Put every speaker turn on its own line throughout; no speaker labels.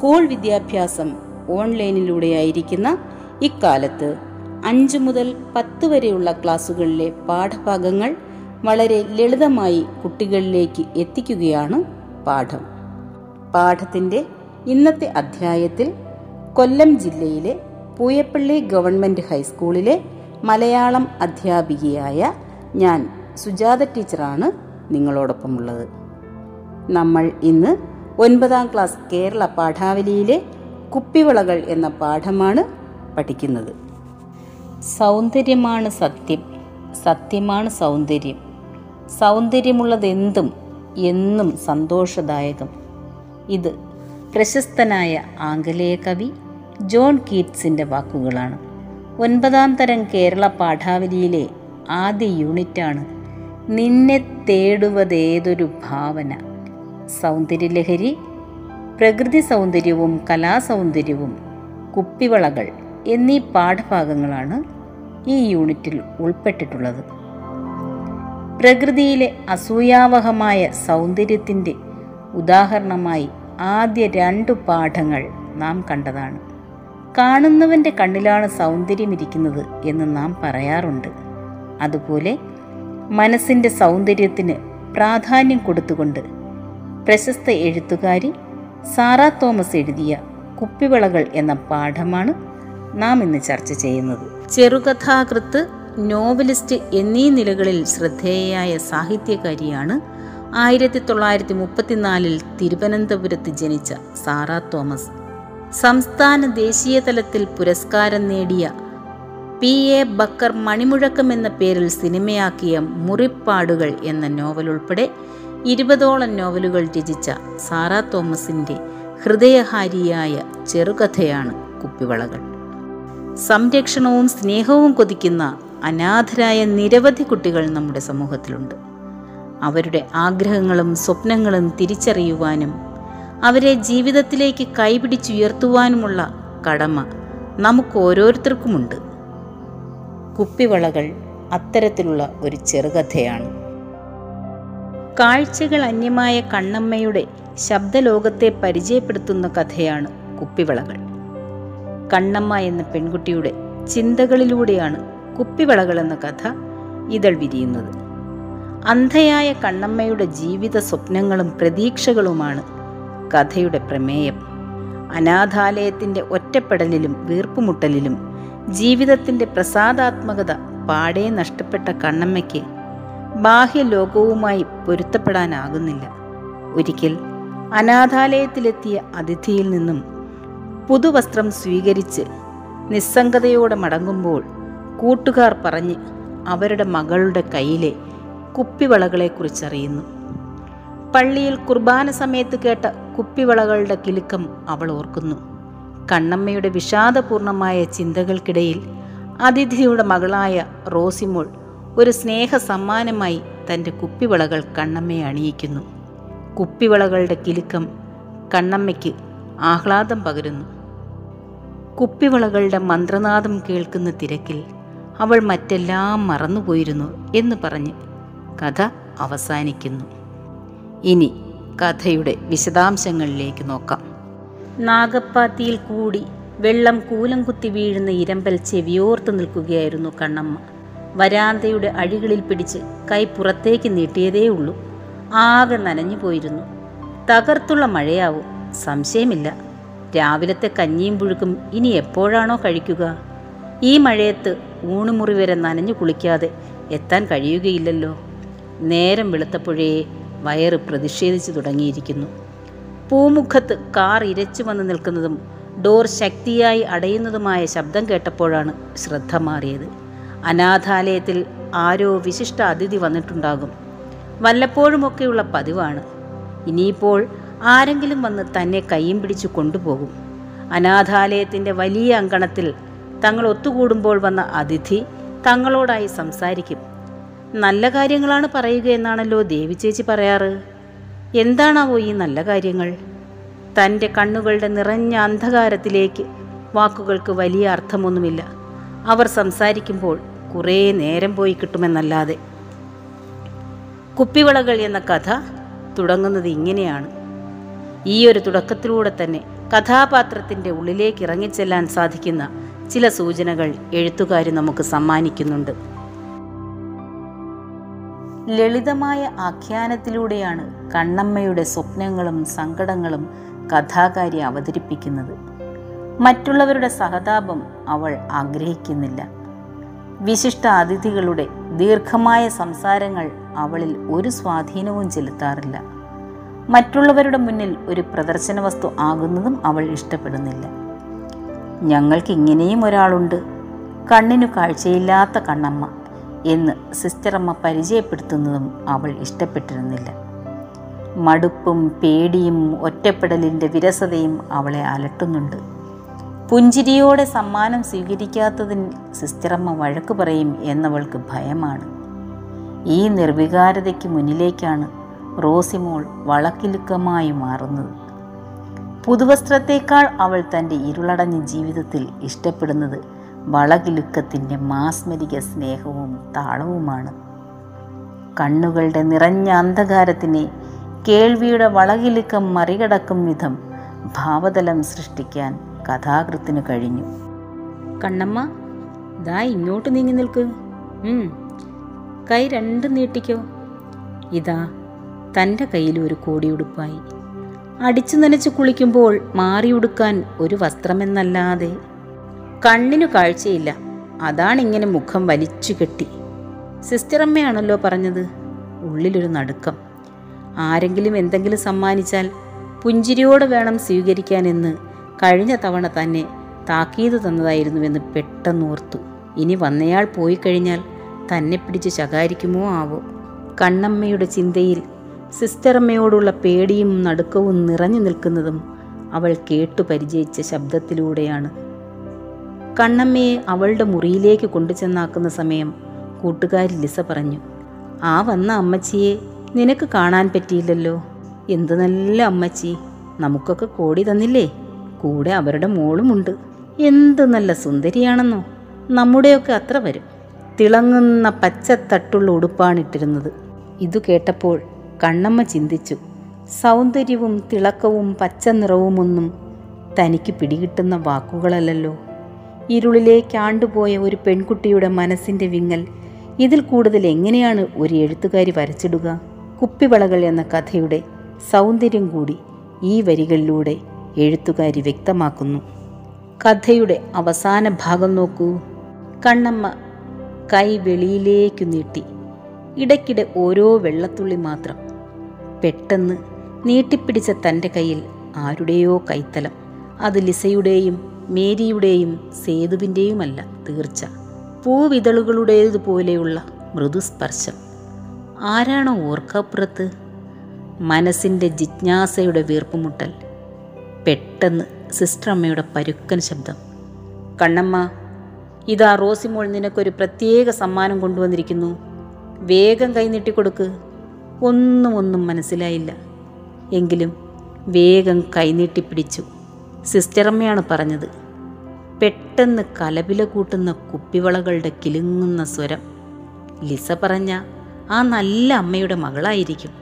School വിദ്യാഭ്യാസം ഓൺലൈനിലൂടെയായിരിക്കുന്ന ഇക്കാലത്ത് അഞ്ച് മുതൽ പത്ത് വരെയുള്ള ക്ലാസ്സുകളിലെ പാഠഭാഗങ്ങൾ വളരെ ലളിതമായി കുട്ടികളിലേക്ക് എത്തിക്കുകയാണ് പാഠം. പാഠത്തിന്റെ ഇന്നത്തെ അധ്യായത്തിൽ കൊല്ലം ജില്ലയിലെ പൂയപ്പള്ളി ഗവൺമെന്റ് ഹൈസ്കൂളിലെ മലയാളം അധ്യാപികയായ ഞാൻ സുജാത ടീച്ചറാണ് നിങ്ങളോടൊപ്പമുള്ളത്. നമ്മൾ ഇന്ന് ഒൻപതാം ക്ലാസ് കേരള പാഠാവലിയിലെ കുപ്പിവിളകൾ എന്ന പാഠമാണ് പഠിക്കുന്നത്. സൗന്ദര്യമാണ് സത്യം. സത്യമാണ് സൗന്ദര്യം. സൗന്ദര്യമുള്ളതെന്തും എന്നും സന്തോഷദായകം. ഇത് പ്രശസ്തനായ ആംഗലേയ കവി ജോൺ കീറ്റ്സിന്റെ വാക്കുകളാണ്. ഒൻപതാം തരം കേരള പാഠാവലിയിലെ ആദ്യ യൂണിറ്റാണ് നിന്നെ തേടുവതേതൊരു ഭാവന. സൗന്ദര്യലഹരി പ്രകൃതി സൗന്ദര്യവും കലാസൗന്ദര്യവും കുപ്പിവളകൾ എന്നീ പാഠഭാഗങ്ങളാണ് ഈ യൂണിറ്റിൽ ഉൾപ്പെട്ടിട്ടുള്ളത്. പ്രകൃതിയിലെ അസൂയാവഹമായ സൗന്ദര്യത്തിന്റെ ഉദാഹരണമായി ആദ്യ രണ്ടു പാഠങ്ങൾ നാം കണ്ടതാണ്. കാണുന്നവന്റെ കണ്ണിലാണ് സൗന്ദര്യം ഇരിക്കുന്നത് എന്ന് നാം പറയാറുണ്ട്. അതുപോലെ മനസ്സിന്റെ സൗന്ദര്യത്തിന് പ്രാധാന്യം കൊടുത്തുകൊണ്ട് പ്രശസ്ത എഴുത്തുകാരി സാറാ തോമസ് എഴുതിയ കുപ്പിവിളകൾ എന്ന പാഠമാണ് നാം ഇന്ന് ചർച്ച ചെയ്യുന്നത്. ചെറുകഥാകൃത്ത് നോവലിസ്റ്റ് എന്നീ നിലകളിൽ ശ്രദ്ധേയയായ സാഹിത്യകാരിയാണ് ആയിരത്തി തൊള്ളായിരത്തി മുപ്പത്തിനാലിൽ തിരുവനന്തപുരത്ത് ജനിച്ച സാറാ തോമസ്. സംസ്ഥാന ദേശീയ തലത്തിൽ പുരസ്കാരം നേടിയ പി. എ. ബക്കർ മണിമുഴക്കം എന്ന പേരിൽ സിനിമയാക്കിയ മുറിപ്പാടുകൾ എന്ന നോവൽ ഉൾപ്പെടെ ഇരുപതോളം നോവലുകൾ രചിച്ച സാറാ തോമസിന്റെ ഹൃദയഹാരിയായ ചെറുകഥയാണ് കുപ്പിവളകൾ. സംരക്ഷണവും സ്നേഹവും കൊതിക്കുന്ന അനാഥരായ നിരവധി കുട്ടികൾ നമ്മുടെ സമൂഹത്തിലുണ്ട്. അവരുടെ ആഗ്രഹങ്ങളും സ്വപ്നങ്ങളും തിരിച്ചറിയുവാനും അവരെ ജീവിതത്തിലേക്ക് കൈപിടിച്ചുയർത്തുവാനുമുള്ള കടമ നമുക്ക് ഓരോരുത്തർക്കുമുണ്ട് കുപ്പിവളകൾ അത്തരത്തിലുള്ള ഒരു ചെറുകഥയാണ്. കാഴ്ചകൾ അന്യമായ കണ്ണമ്മയുടെ ശബ്ദലോകത്തെ പരിചയപ്പെടുത്തുന്ന കഥയാണ് കുപ്പിവളകൾ. കണ്ണമ്മ എന്ന പെൺകുട്ടിയുടെ ചിന്തകളിലൂടെയാണ് കുപ്പിവളകൾ എന്ന കഥ ഇതൾ വിരിയുന്നത്. അന്ധയായ കണ്ണമ്മയുടെ ജീവിത സ്വപ്നങ്ങളും പ്രതീക്ഷകളുമാണ് കഥയുടെ പ്രമേയം. അനാഥാലയത്തിന്റെ ഒറ്റപ്പെടലിലും വീർപ്പുമുട്ടലിലും ജീവിതത്തിന്റെ പ്രസാദാത്മകത പാടെ നഷ്ടപ്പെട്ട കണ്ണമ്മയ്ക്ക് ബാഹ്യലോകവുമായി പൊരുത്തപ്പെടാനാകുന്നില്ല. ഒരിക്കൽ അനാഥാലയത്തിലെത്തിയ അതിഥിയിൽ നിന്നും പുതുവസ്ത്രം സ്വീകരിച്ച് നിസ്സംഗതയോടെ മടങ്ങുമ്പോൾ കൂട്ടുകാർ പറഞ്ഞ് അവരുടെ മകളുടെ കയ്യിലെ കുപ്പിവളകളെക്കുറിച്ചറിയുന്നു. പള്ളിയിൽ കുർബാന സമയത്ത് കേട്ട കുപ്പിവളകളുടെ കിലുക്കം അവൾ ഓർക്കുന്നു. കണ്ണമ്മയുടെ വിഷാദപൂർണമായ ചിന്തകൾക്കിടയിൽ അതിഥിയുടെ മകളായ റോസിമോൾ ഒരു സ്നേഹ സമ്മാനമായി തന്റെ കുപ്പിവളകൾ കണ്ണമ്മയെ അണിയിക്കുന്നു. കുപ്പിവളകളുടെ കിലുക്കം കണ്ണമ്മയ്ക്ക് ആഹ്ലാദം പകരുന്നു. കുപ്പിവളകളുടെ മന്ത്രനാദം കേൾക്കുന്ന തിരക്കിൽ അവൾ മറ്റെല്ലാം മറന്നുപോയിരുന്നു എന്ന് പറഞ്ഞ് കഥ അവസാനിക്കുന്നു. ഇനി കഥയുടെ വിശദാംശങ്ങളിലേക്ക് നോക്കാം. നാഗപ്പാത്തിയിൽ കൂടി വെള്ളം കൂലം കുത്തി വീഴുന്ന ഇരമ്പൽ ചെവിയോർത്ത് നിൽക്കുകയായിരുന്നു കണ്ണമ്മ. വരാന്തയുടെ അഴികളിൽ പിടിച്ച് കൈ പുറത്തേക്ക് നീട്ടിയതേ ഉള്ളൂ. ആകെ നനഞ്ഞു പോയിരുന്നു. തകർത്തുള്ള മഴയാവും. സംശയമില്ല. രാവിലത്തെ കഞ്ഞിയും പുഴുക്കും ഇനി എപ്പോഴാണോ കഴിക്കുക? ഈ മഴയത്ത് ഊണുമുറി വരെ നനഞ്ഞു കുളിക്കാതെ എത്താൻ കഴിയുകയില്ലല്ലോ. നേരം വെളുത്തപ്പോഴേ വയറ് പ്രതിഷേധിച്ചു തുടങ്ങിയിരിക്കുന്നു. പൂമുഖത്ത് കാർ ഇരച്ചു വന്ന് നിൽക്കുന്നതും ഡോർ ശക്തിയായി അടയുന്നതുമായ ശബ്ദം കേട്ടപ്പോഴാണ് ശ്രദ്ധ മാറിയത്. അനാഥാലയത്തിൽ ആരോ വിശിഷ്ട അതിഥി വന്നിട്ടുണ്ടാകും. വല്ലപ്പോഴുമൊക്കെയുള്ള പതിവാണ്. ഇനിയിപ്പോൾ ആരെങ്കിലും വന്ന് തന്നെ കയ്യും പിടിച്ചു കൊണ്ടുപോകും. അനാഥാലയത്തിന്റെ വലിയ അങ്കണത്തിൽ തങ്ങൾ ഒത്തുകൂടുമ്പോൾ വന്ന അതിഥി തങ്ങളോടായി സംസാരിക്കും. നല്ല കാര്യങ്ങളാണ് പറയുക എന്നാണല്ലോ ദേവി ചേച്ചി പറയാറ്. എന്താണാവോ ഈ നല്ല കാര്യങ്ങൾ? തന്റെ കണ്ണുകളുടെ നിറഞ്ഞ അന്ധകാരത്തിലേക്ക് വാക്കുകൾക്ക് വലിയ അർത്ഥമൊന്നുമില്ല. അവർ സംസാരിക്കുമ്പോൾ കുറേ നേരം പോയി കിട്ടുമെന്നല്ലാതെ. കുപ്പിവളകൾ എന്ന കഥ തുടങ്ങുന്നത് ഇങ്ങനെയാണ്. ഈ ഒരു തുടക്കത്തിലൂടെ തന്നെ കഥാപാത്രത്തിന്റെ ഉള്ളിലേക്ക് ഇറങ്ങിച്ചെല്ലാൻ സാധിക്കുന്ന ചില സൂചനകൾ എഴുത്തുകാർ നമുക്ക് സമ്മാനിക്കുന്നുണ്ട്. ലളിതമായ ആഖ്യാനത്തിലൂടെയാണ് കണ്ണമ്മയുടെ സ്വപ്നങ്ങളും സങ്കടങ്ങളും കഥാകാരി അവതരിപ്പിക്കുന്നത്. മറ്റുള്ളവരുടെ സഹതാപം അവൾ ആഗ്രഹിക്കുന്നില്ല. വിശിഷ്ട അതിഥികളുടെ ദീർഘമായ സംസാരങ്ങൾ അവളിൽ ഒരു സ്വാധീനവും ചെലുത്താറില്ല. മറ്റുള്ളവരുടെ മുന്നിൽ ഒരു പ്രദർശന വസ്തു ആകുന്നതും അവൾ ഇഷ്ടപ്പെടുന്നില്ല. ഞങ്ങൾക്ക് ഇങ്ങനെയും ഒരാളുണ്ട്. കണ്ണിനു കാഴ്ചയില്ലാത്ത കണ്ണമ്മ എന്ന് സിസ്റ്ററമ്മ പരിചയപ്പെടുത്തുന്നതും അവൾ ഇഷ്ടപ്പെട്ടിരുന്നില്ല. മടുപ്പും പേടിയും ഒറ്റപ്പെടലിന്റെ വിരസതയും അവളെ അലട്ടുന്നുണ്ട്. പുഞ്ചിരിയോടെ സമ്മാനം സ്വീകരിക്കാത്തതിന് സിസ്റ്ററമ്മ വഴക്ക് പറയും എന്നവൾക്ക് ഭയമാണ്. ഈ നിർവികാരതയ്ക്ക് മുന്നിലേക്കാണ് റോസിമോൾ വളക്കിലുക്കമായി മാറുന്നത്. പുതുവസ്ത്രത്തേക്കാൾ അവൾ തന്റെ ഇരുളടഞ്ഞ ജീവിതത്തിൽ ഇഷ്ടപ്പെടുന്നത് വളകിലുക്കത്തിന്റെ മാസ്മരിക സ്നേഹവും താളവുമാണ്. കണ്ണുകളുടെ നിറഞ്ഞ അന്ധകാരത്തിനെ കേൾവിയുടെ വളകിലുക്കം മറികടക്കും വിധം ഭാവതലം സൃഷ്ടിക്കാൻ കഥാകൃത്തിന് കഴിഞ്ഞു. കണ്ണമ്മ ദാ ഇങ്ങോട്ട് നീങ്ങി നിൽക്ക്. കൈ രണ്ടും നീട്ടിക്കോ. ഇതാ തന്റെ കയ്യിൽ ഒരു കോടിയുടുപ്പായി. അടിച്ചു നനച്ച് കുളിക്കുമ്പോൾ മാറിയുടുക്കാൻ ഒരു വസ്ത്രമെന്നല്ലാതെ. കണ്ണിനു കാഴ്ചയില്ല. അതാണിങ്ങനെ മുഖം വലിച്ചു കെട്ടി. സിസ്റ്ററമ്മയാണല്ലോ പറഞ്ഞത്. ഉള്ളിലൊരു നടുക്കം. ആരെങ്കിലും എന്തെങ്കിലും സമ്മാനിച്ചാൽ പുഞ്ചിരിയോടെ വേണം സ്വീകരിക്കാനെന്ന് കഴിഞ്ഞ തവണ തന്നെ താക്കീത് തന്നതായിരുന്നുവെന്ന് പെട്ടെന്നോർത്തു. ഇനി വന്നയാൾ പോയി കഴിഞ്ഞാൽ തന്നെ പിടിച്ച് ശകാരിക്കുമോ ആവോ? കണ്ണമ്മയുടെ ചിന്തയിൽ സിസ്റ്ററമ്മയോടുള്ള പേടിയും നടുക്കവും നിറഞ്ഞു നിൽക്കുന്നതും അവൾ കേട്ടു പരിചയിച്ച ശബ്ദത്തിലൂടെയാണ്. കണ്ണമ്മയെ അവളുടെ മുറിയിലേക്ക് കൊണ്ടുചെന്നാക്കുന്ന സമയം കൂട്ടുകാരി ലിസ പറഞ്ഞു ആ വന്ന അമ്മച്ചിയെ നിനക്ക് കാണാൻ പറ്റിയില്ലല്ലോ. എന്ത് നല്ല അമ്മച്ചി. നമുക്കൊക്കെ കോടി തന്നില്ലേ? കൂടെ അവരുടെ മോളുമുണ്ട്. എന്ത് നല്ല സുന്ദരിയാണെന്നോ. നമ്മുടെയൊക്കെ അത്ര വരും. തിളങ്ങുന്ന പച്ചത്തട്ടുള്ള ഉടുപ്പാണിട്ടിരുന്നത്. ഇതു കേട്ടപ്പോൾ കണ്ണമ്മ ചിന്തിച്ചു. സൗന്ദര്യവും തിളക്കവും പച്ച നിറവുമൊന്നും തനിക്ക് പിടികിട്ടുന്ന വാക്കുകളല്ലല്ലോ. ഇരുളിലേക്ക് ആണ്ടുപോയ ഒരു പെൺകുട്ടിയുടെ മനസ്സിന്റെ വിങ്ങൽ ഇതിൽ കൂടുതൽ എങ്ങനെയാണ് ഒരു എഴുത്തുകാരി വരച്ചിടുക? കുപ്പിവളകൾ എന്ന കഥയുടെ സൗന്ദര്യം കൂടി ഈ വരികളിലൂടെ എഴുത്തുകാരി വ്യക്തമാക്കുന്നു. കഥയുടെ അവസാന ഭാഗം നോക്കൂ. കണ്ണമ്മ കൈ വെളിയിലേക്കു നീട്ടി. ഇടയ്ക്കിടെ ഓരോ വെള്ളത്തുള്ളി മാത്രം. പെട്ടെന്ന് നീട്ടിപ്പിടിച്ച തന്റെ കയ്യിൽ ആരുടെയോ കൈത്തലം. അത് ലിസയുടെയും മേരിയുടെയും സേതുവിന്റെയുമല്ല തീർച്ച. പൂവിതളുകളുടേതുപോലെയുള്ള മൃദുസ്പർശം. ആരാണോ ഓർക്കപ്പുറത്ത്? മനസ്സിന്റെ ജിജ്ഞാസയുടെ വീർപ്പുമുട്ടൽ. പെട്ടെന്ന് സിസ്റ്റർ അമ്മയുടെ പരുക്കൻ ശബ്ദം. കണ്ണമ്മ ഇതാ റോസിമോൾ നിനക്കൊരു പ്രത്യേക സമ്മാനം കൊണ്ടുവന്നിരിക്കുന്നു. വേഗം കൈനീട്ടിക്കൊടുക്ക് ഒന്നും ഒന്നും മനസ്സിലായില്ല. എങ്കിലും വേഗം കൈനീട്ടിപ്പിടിച്ചു സിസ്റ്ററമ്മയാണ് പറഞ്ഞത്. പെട്ടെന്ന് കലപില കൂട്ടുന്ന കുപ്പിവളകളുടെ കിലുങ്ങുന്ന സ്വരം. ലിസ പറഞ്ഞ ആ നല്ല അമ്മയുടെ മകളായിരിക്കും.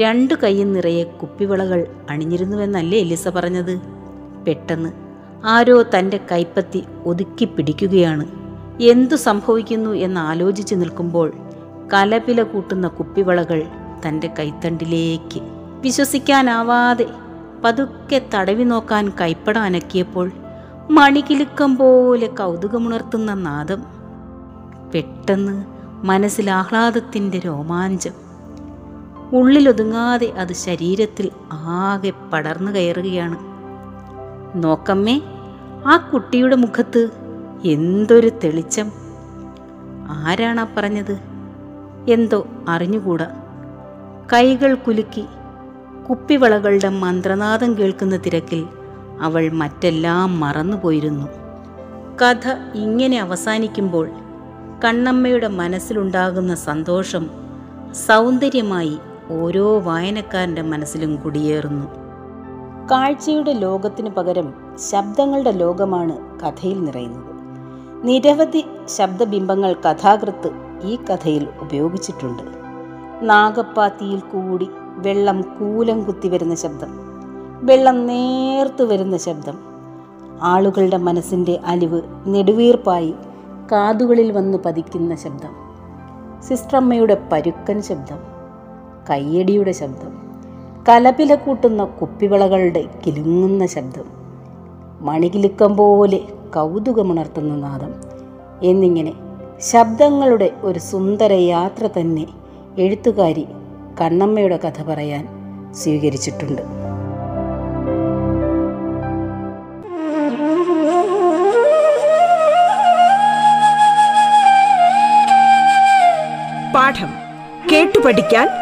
രണ്ടു കൈയും നിറയെ കുപ്പിവിളകൾ അണിഞ്ഞിരുന്നുവെന്നല്ലേ എലിസ പറഞ്ഞത്? പെട്ടെന്ന് ആരോ തന്റെ കൈപ്പത്തി ഒതുക്കി പിടിക്കുകയാണ്. എന്തു സംഭവിക്കുന്നു എന്ന് ആലോചിച്ച് നിൽക്കുമ്പോൾ കലപില കൂട്ടുന്ന കുപ്പിവളകൾ തന്റെ കൈത്തണ്ടിലേക്ക്. വിശ്വസിക്കാനാവാതെ പതുക്കെ തടവി നോക്കാൻ കൈപ്പട അനക്കിയപ്പോൾ മണികിലുക്കം പോലെ കൗതുകമുണർത്തുന്ന നാദം പെട്ടെന്ന് മനസ്സിൽ ആഹ്ലാദത്തിന്റെ രോമാഞ്ചം ഉള്ളിലൊതുങ്ങാതെ അത് ശരീരത്തിൽ ആകെ പടർന്നു കയറുകയാണ്. നോക്കമ്മേ ആ കുട്ടിയുടെ മുഖത്ത് എന്തൊരു തെളിച്ചം. ആരാണാ പറഞ്ഞത്? എന്തോ അറിഞ്ഞുകൂടാ. കൈകൾ കുലുക്കി കുപ്പിവളകളുടെ മന്ത്രനാദം കേൾക്കുന്ന തിരക്കിൽ അവൾ മറ്റെല്ലാം മറന്നുപോയിരുന്നു. കഥ ഇങ്ങനെ അവസാനിക്കുമ്പോൾ കണ്ണമ്മയുടെ മനസ്സിലുണ്ടാകുന്ന സന്തോഷം സൗന്ദര്യമായി ഓരോ വായനക്കാരന്റെ മനസ്സിലും കുടിയേറുന്നു. കാഴ്ചയുടെ ലോകത്തിനു പകരം ശബ്ദങ്ങളുടെ ലോകമാണ് കഥയിൽ നിറയുന്നത്. നിരവധി ശബ്ദബിംബങ്ങൾ കഥാകൃത്ത് ഈ കഥയിൽ ഉപയോഗിച്ചിട്ടുണ്ട്. നാഗപ്പാത്തിയിൽ കൂടി വെള്ളം കൂലം കുത്തി വരുന്ന ശബ്ദം വെള്ളം നേർത്തു വരുന്ന ശബ്ദം ആളുകളുടെ മനസ്സിന്റെ അലിവ് നെടുവീർപ്പായി കാതുകളിൽ വന്ന് പതിക്കുന്ന ശബ്ദം സിസ്റ്ററമ്മയുടെ പരുക്കൻ ശബ്ദം കയ്യടിയുടെ ശബ്ദം. കലപില കൂട്ടുന്ന കുപ്പിവിളകളുടെ കിലുങ്ങുന്ന ശബ്ദം. മണികിലുക്കം പോലെ കൗതുകമുണർത്തുന്ന നാദം. എന്നിങ്ങനെ ശബ്ദങ്ങളുടെ ഒരു സുന്ദര യാത്ര തന്നെ എഴുത്തുകാരി കണ്ണമ്മയുടെ കഥ പറയാൻ സ്വീകരിച്ചിട്ടുണ്ട്.
പാഠം കേട്ടു പഠിക്കാൻ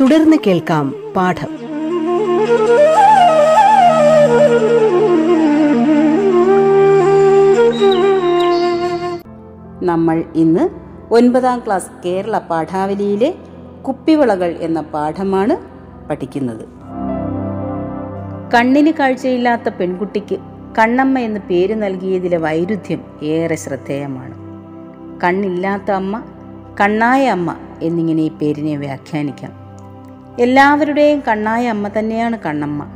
തുടർന്ന് കേൾക്കാം പാഠം.
നമ്മൾ ഇന്ന് ഒൻപതാം ക്ലാസ് കേരള പാഠാവലിയിലെ കുപ്പിവളകൾ എന്ന പാഠമാണ് പഠിക്കുന്നത്. കണ്ണിന് കാഴ്ചയില്ലാത്ത പെൺകുട്ടിക്ക് കണ്ണമ്മ എന്ന് പേര് നൽകിയതിലെ വൈരുദ്ധ്യം ഏറെ ശ്രദ്ധേയമാണ്. കണ്ണില്ലാത്ത അമ്മ കണ്ണായ അമ്മ എന്നിങ്ങനെ ഈ പേരിനെ വ്യാഖ്യാനിക്കാം. എല്ലാവരുടെയും കണ്ണായ അമ്മ തന്നെയാണ് കണ്ണമ്മ.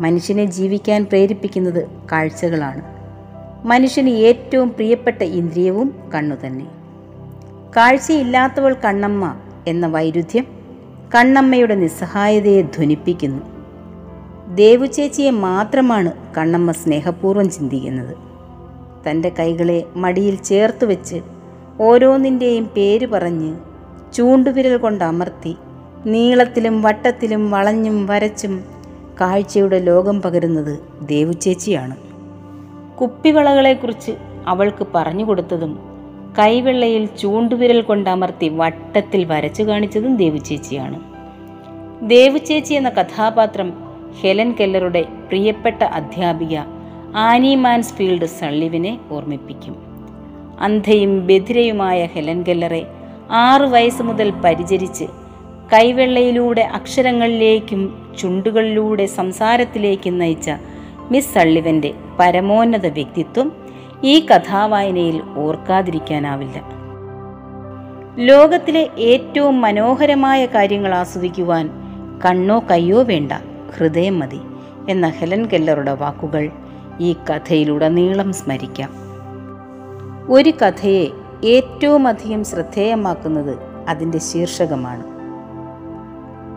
മനുഷ്യനെ ജീവിക്കാൻ പ്രേരിപ്പിക്കുന്നത് കാഴ്ചകളാണ്. മനുഷ്യന് ഏറ്റവും പ്രിയപ്പെട്ട ഇന്ദ്രിയവും കണ്ണു തന്നെ. കാഴ്ചയില്ലാത്തവൾ കണ്ണമ്മ എന്ന വൈരുദ്ധ്യം കണ്ണമ്മയുടെ നിസ്സഹായതയെ ധ്വനിപ്പിക്കുന്നു. ദേവുചേച്ചിയെ മാത്രമാണ് കണ്ണമ്മ സ്നേഹപൂർവം ചിന്തിക്കുന്നത്. തന്റെ കൈകളെ മടിയിൽ ചേർത്ത് വെച്ച് ഓരോന്നിന്റെയും പേര് പറഞ്ഞ് ചൂണ്ടുവിരൽ കൊണ്ട് അമർത്തി നീളത്തിലും വട്ടത്തിലും വളഞ്ഞും വരച്ചും കാഴ്ചയുടെ ലോകം പകരുന്നത് ദേവുചേച്ചിയാണ്. കുപ്പിവളകളെക്കുറിച്ച് അവൾക്ക് പറഞ്ഞു കൊടുത്തതും കൈവെള്ളയിൽ ചൂണ്ടുവിരൽ കൊണ്ടമർത്തി വട്ടത്തിൽ വരച്ചു കാണിച്ചതും ദേവുചേച്ചിയാണ്. ദേവുചേച്ചി എന്ന കഥാപാത്രം ഹെലൻ കെല്ലറുടെ പ്രിയപ്പെട്ട അധ്യാപിക ആനി മാൻസ്ഫീൽഡ് സള്ളിവിനെ ഓർമ്മിപ്പിക്കും. അന്ധയും ബധിരയുമായ ഹെലൻ കെല്ലറെ ആറു വയസ്സ് മുതൽ പരിചരിച്ച് കൈവെള്ളയിലൂടെ അക്ഷരങ്ങളിലേക്കും ചുണ്ടുകളിലൂടെ സംസാരത്തിലേക്കും നയിച്ച മിസ് സള്ളിവന്റെ പരമോന്നത വ്യക്തിത്വം ഈ കഥാവായനയിൽ ഓർക്കാതിരിക്കാനാവില്ല. ലോകത്തിലെ ഏറ്റവും മനോഹരമായ കാര്യങ്ങൾ ആസ്വദിക്കുവാൻ കണ്ണോ കയ്യോ വേണ്ട ഹൃദയം മതി എന്ന ഹെലൻ കെല്ലറുടെ വാക്കുകൾ ഈ കഥയിലുടനീളം സ്മരിക്കാം. ഒരു കഥയെ ഏറ്റവും അധികം ശ്രദ്ധേയമാക്കുന്നത് അതിന്റെ ശീർഷകമാണ്.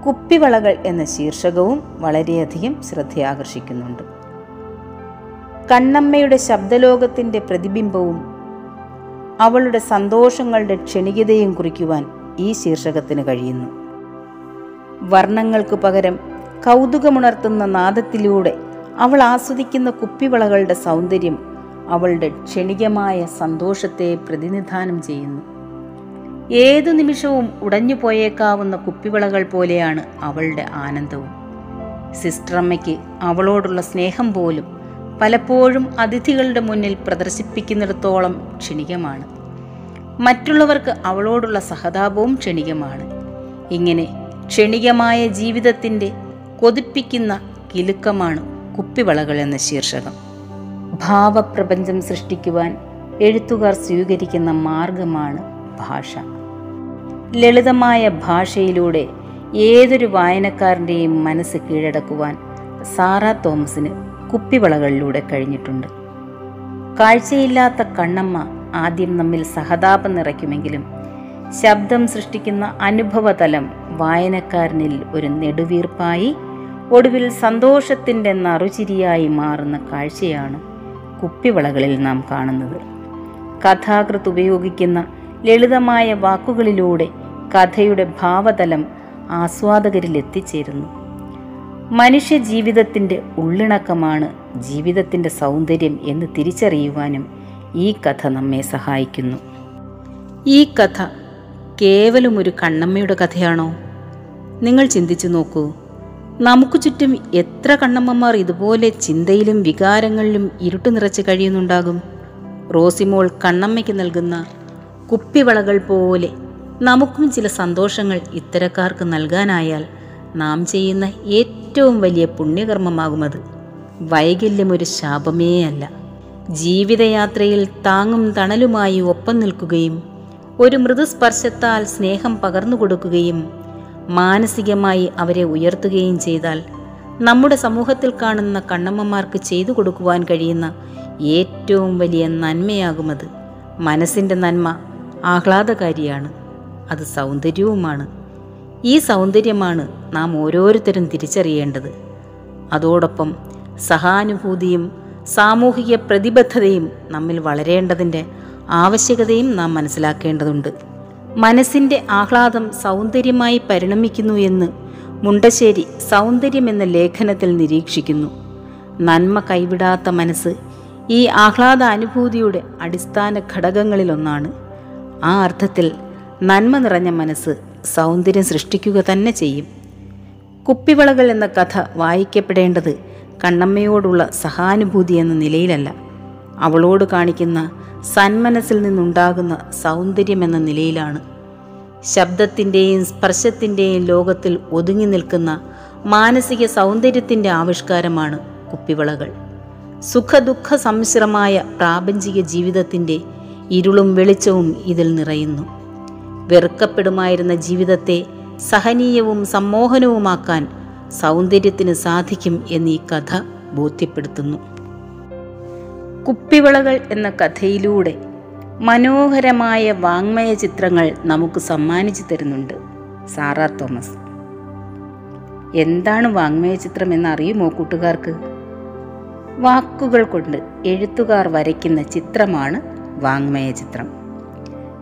കുപ്പിവളകൾ എന്ന ശീർഷകവും വളരെയധികം ശ്രദ്ധയാകർഷിക്കുന്നുണ്ട്. കണ്ണമ്മയുടെ ശബ്ദലോകത്തിന്റെ പ്രതിബിംബവും അവളുടെ സന്തോഷങ്ങളുടെ ക്ഷണികതയും കുറിക്കുവാൻ ഈ ശീർഷകത്തിന് കഴിയുന്നു. വർണങ്ങൾക്ക് പകരം കൗതുകമുണർത്തുന്ന നാദത്തിലൂടെ അവൾ ആസ്വദിക്കുന്ന കുപ്പിവളകളുടെ സൗന്ദര്യം അവളുടെ ക്ഷണികമായ സന്തോഷത്തെ പ്രതിനിധാനം ചെയ്യുന്നു. ഏതു നിമിഷവും ഉടഞ്ഞു പോയേക്കാവുന്ന കുപ്പിവിളകൾ പോലെയാണ് അവളുടെ ആനന്ദവും. സിസ്റ്ററമ്മയ്ക്ക് അവളോടുള്ള സ്നേഹം പോലും പലപ്പോഴും അതിഥികളുടെ മുന്നിൽ പ്രദർശിപ്പിക്കുന്നിടത്തോളം ക്ഷണികമാണ്. മറ്റുള്ളവർക്ക് അവളോടുള്ള സഹതാപവും ക്ഷണികമാണ്. ഇങ്ങനെ ക്ഷണികമായ ജീവിതത്തിന്റെ കൊതിപ്പിക്കുന്ന കിലുക്കമാണ് കുപ്പിവളകൾ എന്ന ശീർഷകം. ഭാവപ്രപഞ്ചം സൃഷ്ടിക്കുവാൻ എഴുത്തുകാർ സ്വീകരിക്കുന്ന മാർഗമാണ് ഭാഷ. ലളിതമായ ഭാഷയിലൂടെ ഏതൊരു വായനക്കാരന്റെയും മനസ്സ് കീഴടക്കുവാൻ സാറാ തോമസിന് കുപ്പിവളകളിലൂടെ കഴിഞ്ഞിട്ടുണ്ട്. കാഴ്ചയില്ലാത്ത കണ്ണമ്മ ആദ്യം നമ്മിൽ സഹതാപം നിറയ്ക്കുമെങ്കിലും ശബ്ദം സൃഷ്ടിക്കുന്ന അനുഭവതലം വായനക്കാരനിൽ ഒരു നെടുവീർപ്പായി ഒടുവിൽ സന്തോഷത്തിന്റെ നറുചിരിയായി മാറുന്ന കാഴ്ചയാണ് കുപ്പിവളകളിൽ നാം കാണുന്നത്. കഥാകൃത്ത് ഉപയോഗിക്കുന്ന ലളിതമായ വാക്കുകളിലൂടെ കഥയുടെ ഭാവതലം ആസ്വാദകരിൽ എത്തിച്ചേരുന്നു മനുഷ്യ ജീവിതത്തിന്റെ ഉള്ളിണക്കമാണ് ജീവിതത്തിന്റെ സൗന്ദര്യം എന്ന് തിരിച്ചറിയുവാനും ഈ കഥ നമ്മെ സഹായിക്കുന്നു. ഈ കഥ കേവലം ഒരു കണ്ണമ്മയുടെ കഥയാണോ? നിങ്ങൾ ചിന്തിച്ചു നോക്കൂ. നമുക്ക് ചുറ്റും എത്ര കണ്ണമ്മമാർ ഇതുപോലെ ചിന്തയിലും വികാരങ്ങളിലും ഇരുട്ടു നിറച്ച് കഴിയുന്നുണ്ടാകും? റോസിമോൾ കണ്ണമ്മയ്ക്ക് നൽകുന്ന കുപ്പിവളകൾ പോലെ. നമുക്കും ചില സന്തോഷങ്ങൾ ഇത്തരക്കാർക്ക് നൽകാനായാൽ നാം ചെയ്യുന്ന ഏറ്റവും വലിയ പുണ്യകർമ്മമാകുമത്. വൈകല്യം ഒരു ശാപമേ അല്ല. ജീവിതയാത്രയിൽ താങ്ങും തണലുമായി ഒപ്പം നിൽക്കുകയും ഒരു മൃദുസ്പർശത്താൽ സ്നേഹം പകർന്നു കൊടുക്കുകയും മാനസികമായി അവരെ ഉയർത്തുകയും ചെയ്താൽ നമ്മുടെ സമൂഹത്തിൽ കാണുന്ന കണ്ണമ്മമാർക്ക് ചെയ്തു കൊടുക്കുവാൻ കഴിയുന്ന ഏറ്റവും വലിയ നന്മയാകുമത്. മനസ്സിന്റെ നന്മ ആഹ്ലാദകാരിയാണ്. അത് സൗന്ദര്യവുമാണ്. ഈ സൗന്ദര്യമാണ് നാം ഓരോരുത്തരും തിരിച്ചറിയേണ്ടത്. അതോടൊപ്പം സഹാനുഭൂതിയും സാമൂഹിക പ്രതിബദ്ധതയും നമ്മിൽ വളരേണ്ടതിന്റെ ആവശ്യകതയും നാം മനസ്സിലാക്കേണ്ടതുണ്ട്. മനസ്സിന്റെ ആഹ്ലാദം സൗന്ദര്യമായി പരിണമിക്കുന്നു എന്ന് മുണ്ടശ്ശേരി സൗന്ദര്യം എന്ന ലേഖനത്തിൽ നിരീക്ഷിക്കുന്നു. നന്മ കൈവിടാത്ത മനസ്സ് ഈ ആഹ്ലാദ അനുഭൂതിയുടെ അടിസ്ഥാന ഘടകങ്ങളിലൊന്നാണ്. ആ അർത്ഥത്തിൽ നന്മ നിറഞ്ഞ മനസ്സ് സൗന്ദര്യം സൃഷ്ടിക്കുക തന്നെ ചെയ്യും. കുപ്പിവളകൾ എന്ന കഥ വായിക്കപ്പെടേണ്ടത് കണ്ണമ്മയോടുള്ള സഹാനുഭൂതി എന്ന നിലയിലല്ല. അവളോട് കാണിക്കുന്ന സന്മനസ്സിൽ നിന്നുണ്ടാകുന്ന സൗന്ദര്യം എന്ന നിലയിലാണ്. ശബ്ദത്തിന്റെയും സ്പർശത്തിന്റെയും ലോകത്തിൽ ഒതുങ്ങി നിൽക്കുന്ന മാനസിക സൗന്ദര്യത്തിന്റെ ആവിഷ്കാരമാണ് കുപ്പിവളകൾ. സുഖദുഃഖ സമ്മിശ്രമായ പ്രാപഞ്ചിക ജീവിതത്തിന്റെ ഇരുളും വെളിച്ചവും ഇതിൽ നിറയുന്നു. വെറുക്കപ്പെടുമായിരുന്ന ജീവിതത്തെ സഹനീയവും സമ്മോഹനവുമാക്കാൻ സൗന്ദര്യത്തിന് സാധിക്കും എന്നീ കഥ ബോധ്യപ്പെടുത്തുന്നു. കുപ്പിവിളകൾ എന്ന കഥയിലൂടെ മനോഹരമായ വാങ്മയ ചിത്രങ്ങൾ നമുക്ക് സമ്മാനിച്ചു തരുന്നുണ്ട് സാറാ തോമസ്. എന്താണ് വാങ്മയ ചിത്രം എന്നറിയുമോ കൂട്ടുകാർക്ക്? വാക്കുകൾ കൊണ്ട് എഴുത്തുകാർ വരയ്ക്കുന്ന ചിത്രമാണ് വാങ്മയ ചിത്രം.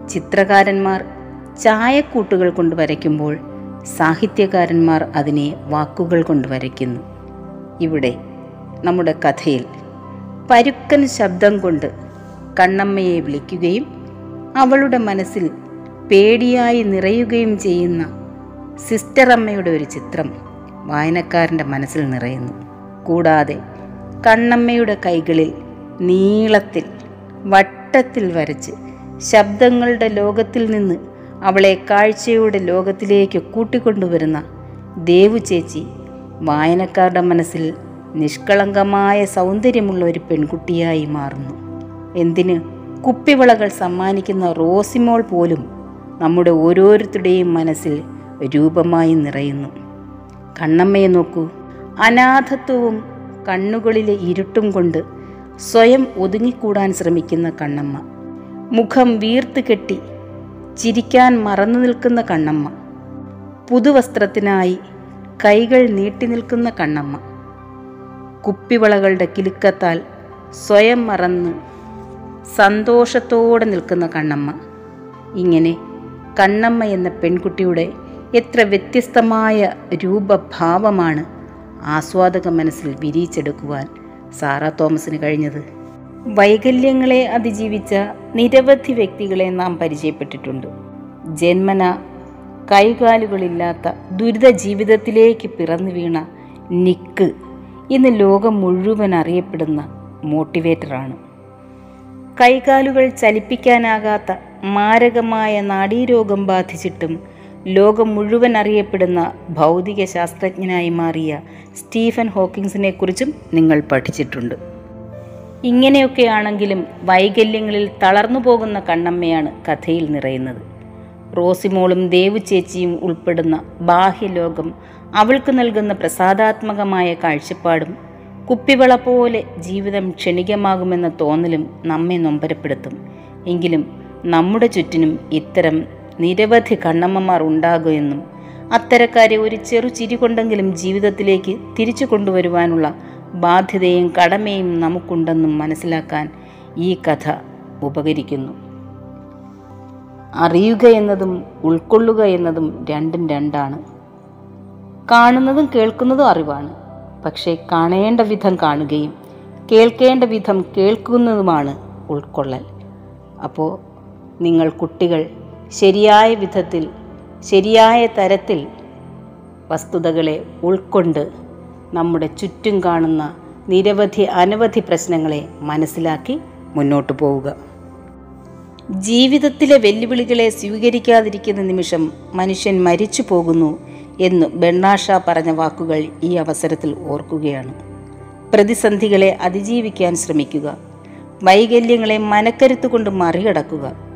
ചിത്രകാരന്മാർ ചായക്കൂട്ടുകൾ കൊണ്ട് വരയ്ക്കുമ്പോൾ സാഹിത്യകാരന്മാർ അതിനെ വാക്കുകൾ കൊണ്ട് വരയ്ക്കുന്നു. ഇവിടെ നമ്മുടെ കഥയിൽ പരുക്കൻ ശബ്ദം കൊണ്ട് കണ്ണമ്മയെ വിളിക്കുകയും അവളുടെ മനസ്സിൽ പേടിയായി നിറയുകയും ചെയ്യുന്ന സിസ്റ്റർ അമ്മയുടെ ഒരു ചിത്രം വായനക്കാരന്റെ മനസ്സിൽ നിറയുന്നു. കൂടാതെ കണ്ണമ്മയുടെ കൈകളിൽ നീളത്തിൽ വട്ടത്തിൽ വരച്ച് ശബ്ദങ്ങളുടെ ലോകത്തിൽ നിന്ന് അവളെ കാഴ്ചയുടെ ലോകത്തിലേക്ക് കൂട്ടിക്കൊണ്ടുവരുന്ന ദേവു ചേച്ചി വായനക്കാരുടെ മനസ്സിൽ നിഷ്കളങ്കമായ സൗന്ദര്യമുള്ള ഒരു പെൺകുട്ടിയായി മാറുന്നു. എന്തിന് കുപ്പിവളകൾ സമ്മാനിക്കുന്ന റോസിമോൾ പോലും നമ്മുടെ ഓരോരുത്തരുടെയും മനസ്സിൽ രൂപമായി നിറയുന്നു. കണ്ണമ്മയെ നോക്കൂ. അനാഥത്വവും കണ്ണുകളിലെ ഇരുട്ടും കൊണ്ട് സ്വയം ഒതുങ്ങിക്കൂടാൻ ശ്രമിക്കുന്ന കണ്ണമ്മ. മുഖം വീർത്ത് കെട്ടി ചിരിക്കാൻ മറന്നു നിൽക്കുന്ന കണ്ണമ്മ. പുതുവസ്ത്രത്തിനായി കൈകൾ നീട്ടി നിൽക്കുന്ന കണ്ണമ്മ. കുപ്പിവളകളുടെ കിലുക്കത്താൽ സ്വയം മറന്ന് സന്തോഷത്തോടെ നിൽക്കുന്ന കണ്ണമ്മ. ഇങ്ങനെ കണ്ണമ്മ എന്ന പെൺകുട്ടിയുടെ എത്ര വ്യത്യസ്തമായ രൂപഭാവമാണ് ആസ്വാദക മനസ്സിൽ വിരിയിച്ചെടുക്കുവാൻ സാറാ തോമസിന് കഴിഞ്ഞത്. വൈകല്യങ്ങളെ അതിജീവിച്ച നിരവധി വ്യക്തികളെ നാം പരിചയപ്പെട്ടിട്ടുണ്ട്. ജന്മന കൈകാലുകളില്ലാത്ത ദുരിത ജീവിതത്തിലേക്ക് പിറന്നു വീണ നിക്ക് ഇന്ന് ലോകം മുഴുവൻ അറിയപ്പെടുന്ന മോട്ടിവേറ്ററാണ്. കൈകാലുകൾ ചലിപ്പിക്കാനാകാത്ത മാരകമായ നാഡീരോഗം ബാധിച്ചിട്ടും ലോകം മുഴുവൻ അറിയപ്പെടുന്ന ഭൗതിക ശാസ്ത്രജ്ഞനായി മാറിയ സ്റ്റീഫൻ ഹോക്കിങ്സിനെ കുറിച്ചും നിങ്ങൾ പഠിച്ചിട്ടുണ്ട്. ഇങ്ങനെയൊക്കെയാണെങ്കിലും വൈകല്യങ്ങളിൽ തളർന്നു പോകുന്ന കണ്ണമ്മയാണ് കഥയിൽ നിറയുന്നത്. റോസിമോളും ദേവു ചേച്ചിയും ഉൾപ്പെടുന്ന ബാഹ്യലോകം അവൾക്ക് നൽകുന്ന പ്രസാദാത്മകമായ കാഴ്ചപ്പാടും കുപ്പിവള പോലെ ജീവിതം ക്ഷണികമാകുമെന്ന തോന്നലും നമ്മെ നൊമ്പരപ്പെടുത്തും. എങ്കിലും നമ്മുടെ ചുറ്റിനും ഇത്തരം നിരവധി കണ്ണമ്മമാർ ഉണ്ടാകുമെന്നും അത്തരക്കാരെ ഒരു ചെറു ചിരി കൊണ്ടെങ്കിലും ജീവിതത്തിലേക്ക് തിരിച്ചു കൊണ്ടുവരുവാനുള്ള ബാധ്യതയും കടമയും നമുക്കുണ്ടെന്നും മനസ്സിലാക്കാൻ ഈ കഥ ഉപകരിക്കുന്നു. അറിയുക എന്നതും ഉൾക്കൊള്ളുക എന്നതും രണ്ടും രണ്ടാണ്. കാണുന്നതും കേൾക്കുന്നതും അറിവാണ്. പക്ഷേ കാണേണ്ട വിധം കാണുകയും കേൾക്കേണ്ട വിധം കേൾക്കുന്നതുമാണ് ഉൾക്കൊള്ളൽ. അപ്പോൾ നിങ്ങൾ കുട്ടികൾ ശരിയായ വിധത്തിൽ ശരിയായ തരത്തിൽ വസ്തുതകളെ ഉൾക്കൊണ്ട് നമ്മുടെ ചുറ്റും കാണുന്ന നിരവധി അനവധി പ്രശ്നങ്ങളെ മനസ്സിലാക്കി മുന്നോട്ട് പോവുക. ജീവിതത്തിലെ വെല്ലുവിളികളെ സ്വീകരിക്കാതിരിക്കുന്ന നിമിഷം മനുഷ്യൻ മരിച്ചു പോകുന്നു എന്ന് ബെണ്ണാഷ പറഞ്ഞ വാക്കുകൾ ഈ അവസരത്തിൽ ഓർക്കുകയാണ്. പ്രതിസന്ധികളെ അതിജീവിക്കാൻ ശ്രമിക്കുക. വൈകല്യങ്ങളെ മനക്കരുത്തുകൊണ്ട് മറികടക്കുക.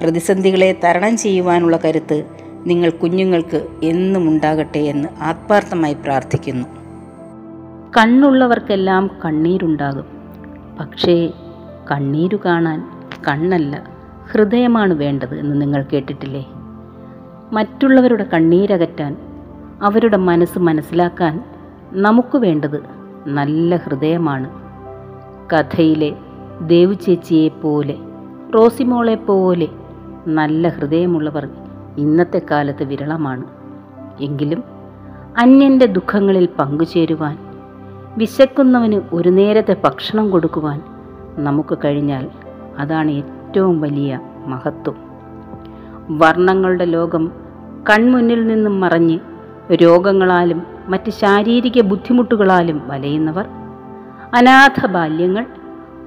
പ്രതിസന്ധികളെ തരണം ചെയ്യുവാനുള്ള കരുത്ത് നിങ്ങൾ കുഞ്ഞുങ്ങൾക്ക് എന്നും ഉണ്ടാകട്ടെ എന്ന് ആത്മാർത്ഥമായി പ്രാർത്ഥിക്കുന്നു. കണ്ണുള്ളവർക്കെല്ലാം കണ്ണീരുണ്ടാകും. പക്ഷേ കണ്ണീരു കാണാൻ കണ്ണല്ല ഹൃദയമാണ് വേണ്ടത് എന്ന് നിങ്ങൾ കേട്ടിട്ടില്ലേ? മറ്റുള്ളവരുടെ കണ്ണീരകറ്റാൻ അവരുടെ മനസ്സ് മനസ്സിലാക്കാൻ നമുക്ക് വേണ്ടത് നല്ല ഹൃദയമാണ്. കഥയിലെ ദേവു ചേച്ചിയെ പോലെ റോസിമോളെ പോലെ നല്ല ഹൃദയമുള്ളവർ ഇന്നത്തെ കാലത്ത് വിരളമാണ്. എങ്കിലും അന്യന്റെ ദുഃഖങ്ങളിൽ പങ്കുചേരുവാൻ വിശക്കുന്നവന് ഒരു നേരത്തെ ഭക്ഷണം കൊടുക്കുവാൻ നമുക്ക് കഴിഞ്ഞാൽ അതാണ് ഏറ്റവും വലിയ മഹത്വം. വർണങ്ങളുടെ ലോകം കൺമുന്നിൽ നിന്നും മറഞ്ഞ് രോഗങ്ങളാലും മറ്റ് ശാരീരിക ബുദ്ധിമുട്ടുകളാലും വലയുന്നവർ അനാഥ ബാല്യങ്ങൾ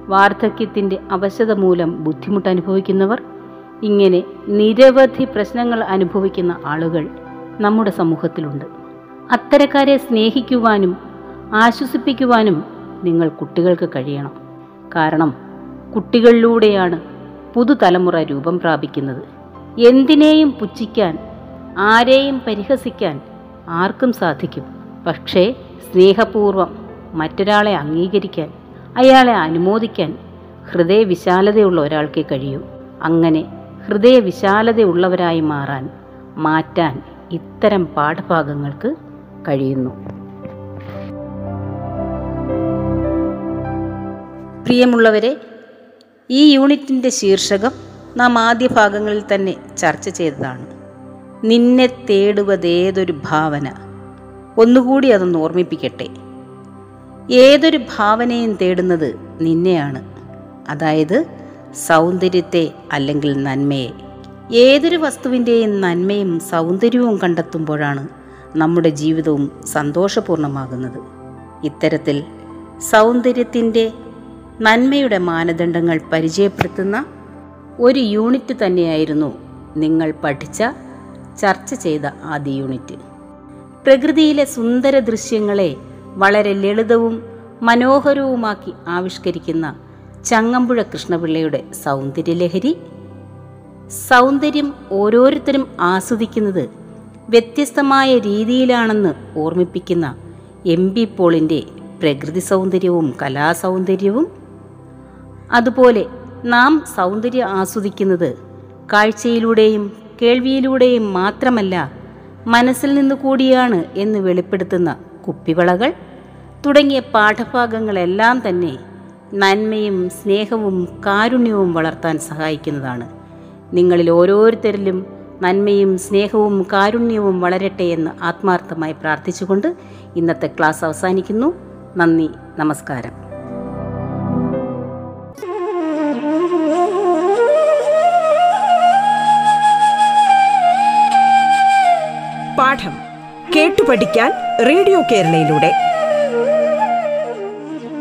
വാർദ്ധക്യത്തിന്റെ അവശത മൂലം ബുദ്ധിമുട്ട് അനുഭവിക്കുന്നവർ ഇങ്ങനെ നിരവധി പ്രശ്നങ്ങൾ അനുഭവിക്കുന്ന ആളുകൾ നമ്മുടെ സമൂഹത്തിലുണ്ട്. അത്തരക്കാരെ സ്നേഹിക്കുവാനും ആശ്വസിപ്പിക്കുവാനും നിങ്ങൾ കുട്ടികൾക്ക് കഴിയണം. കാരണം കുട്ടികളിലൂടെയാണ് പുതുതലമുറ രൂപം പ്രാപിക്കുന്നത്. എന്തിനേയും പുച്ഛിക്കാൻ ആരെയും പരിഹസിക്കാൻ ആർക്കും സാധിക്കും. പക്ഷേ സ്നേഹപൂർവം മറ്റൊരാളെ അംഗീകരിക്കാൻ അയാളെ അനുമോദിക്കാൻ ഹൃദയവിശാലതയുള്ള ഒരാൾക്കേ കഴിയൂ. അങ്ങനെ ഹൃദയവിശാലതയുള്ളവരായി മാറാൻ മാറ്റാൻ ഇത്തരം പാഠഭാഗങ്ങൾക്ക് കഴിയുന്നു. പ്രിയമുള്ളവരെ ഈ യൂണിറ്റിന്റെ ശീർഷകം നാം ആദ്യ ഭാഗങ്ങളിൽ തന്നെ ചർച്ച ചെയ്തതാണ്. നിന്നെ തേടുവതേതൊരു ഭാവന? ഒന്നുകൂടി അതൊന്ന് ഓർമ്മിപ്പിക്കട്ടെ. ഏതൊരു ഭാവനയും തേടുന്നത് നിന്നെയാണ്. അതായത് സൗന്ദര്യത്തെ അല്ലെങ്കിൽ നന്മയെ. ഏതൊരു വസ്തുവിന്റെയും നന്മയും സൗന്ദര്യവും കണ്ടെത്തുമ്പോഴാണ് നമ്മുടെ ജീവിതവും സന്തോഷപൂർണമാകുന്നത് ഇത്തരത്തിൽ സൗന്ദര്യത്തിന്റെ നന്മയുടെ മാനദണ്ഡങ്ങൾ പരിചയപ്പെടുത്തുന്ന ഒരു യൂണിറ്റ് തന്നെയായിരുന്നു നിങ്ങൾ പഠിച്ച ചർച്ച ചെയ്ത ആദ്യ യൂണിറ്റ്. പ്രകൃതിയിലെ സുന്ദര ദൃശ്യങ്ങളെ വളരെ ലളിതവും മനോഹരവുമാക്കി ആവിഷ്കരിക്കുന്ന ചങ്ങമ്പുഴ കൃഷ്ണപിള്ളയുടെ സൗന്ദര്യലഹരി. സൗന്ദര്യം ഓരോരുത്തരും ആസ്വദിക്കുന്നത് വ്യത്യസ്തമായ രീതിയിലാണെന്ന് ഓർമ്മിപ്പിക്കുന്ന എം ബി പോളിന്റെ പ്രകൃതി സൗന്ദര്യവും കലാസൗന്ദര്യവും. അതുപോലെ നാം സൗന്ദര്യം ആസ്വദിക്കുന്നത് കാഴ്ചയിലൂടെയും കേൾവിയിലൂടെയും മാത്രമല്ല മനസ്സിൽ നിന്ന് കൂടിയാണ് എന്ന് വെളിപ്പെടുത്തുന്ന കുപ്പിവളകൾ തുടങ്ങിയ പാഠഭാഗങ്ങളെല്ലാം തന്നെ നന്മയും സ്നേഹവും കാരുണ്യവും വളർത്താൻ സഹായിക്കുന്നതാണ്. നിങ്ങളിൽ ഓരോരുത്തരിലും നന്മയും സ്നേഹവും കാരുണ്യവും വളരട്ടെ എന്ന് ആത്മാർത്ഥമായി പ്രാർത്ഥിച്ചുകൊണ്ട് ഇന്നത്തെ ക്ലാസ് അവസാനിക്കുന്നു. നന്ദി നമസ്കാരം.
പാഠം കേട്ടു പഠിക്കാൻ റേഡിയോ കേരളയിലൂടെ.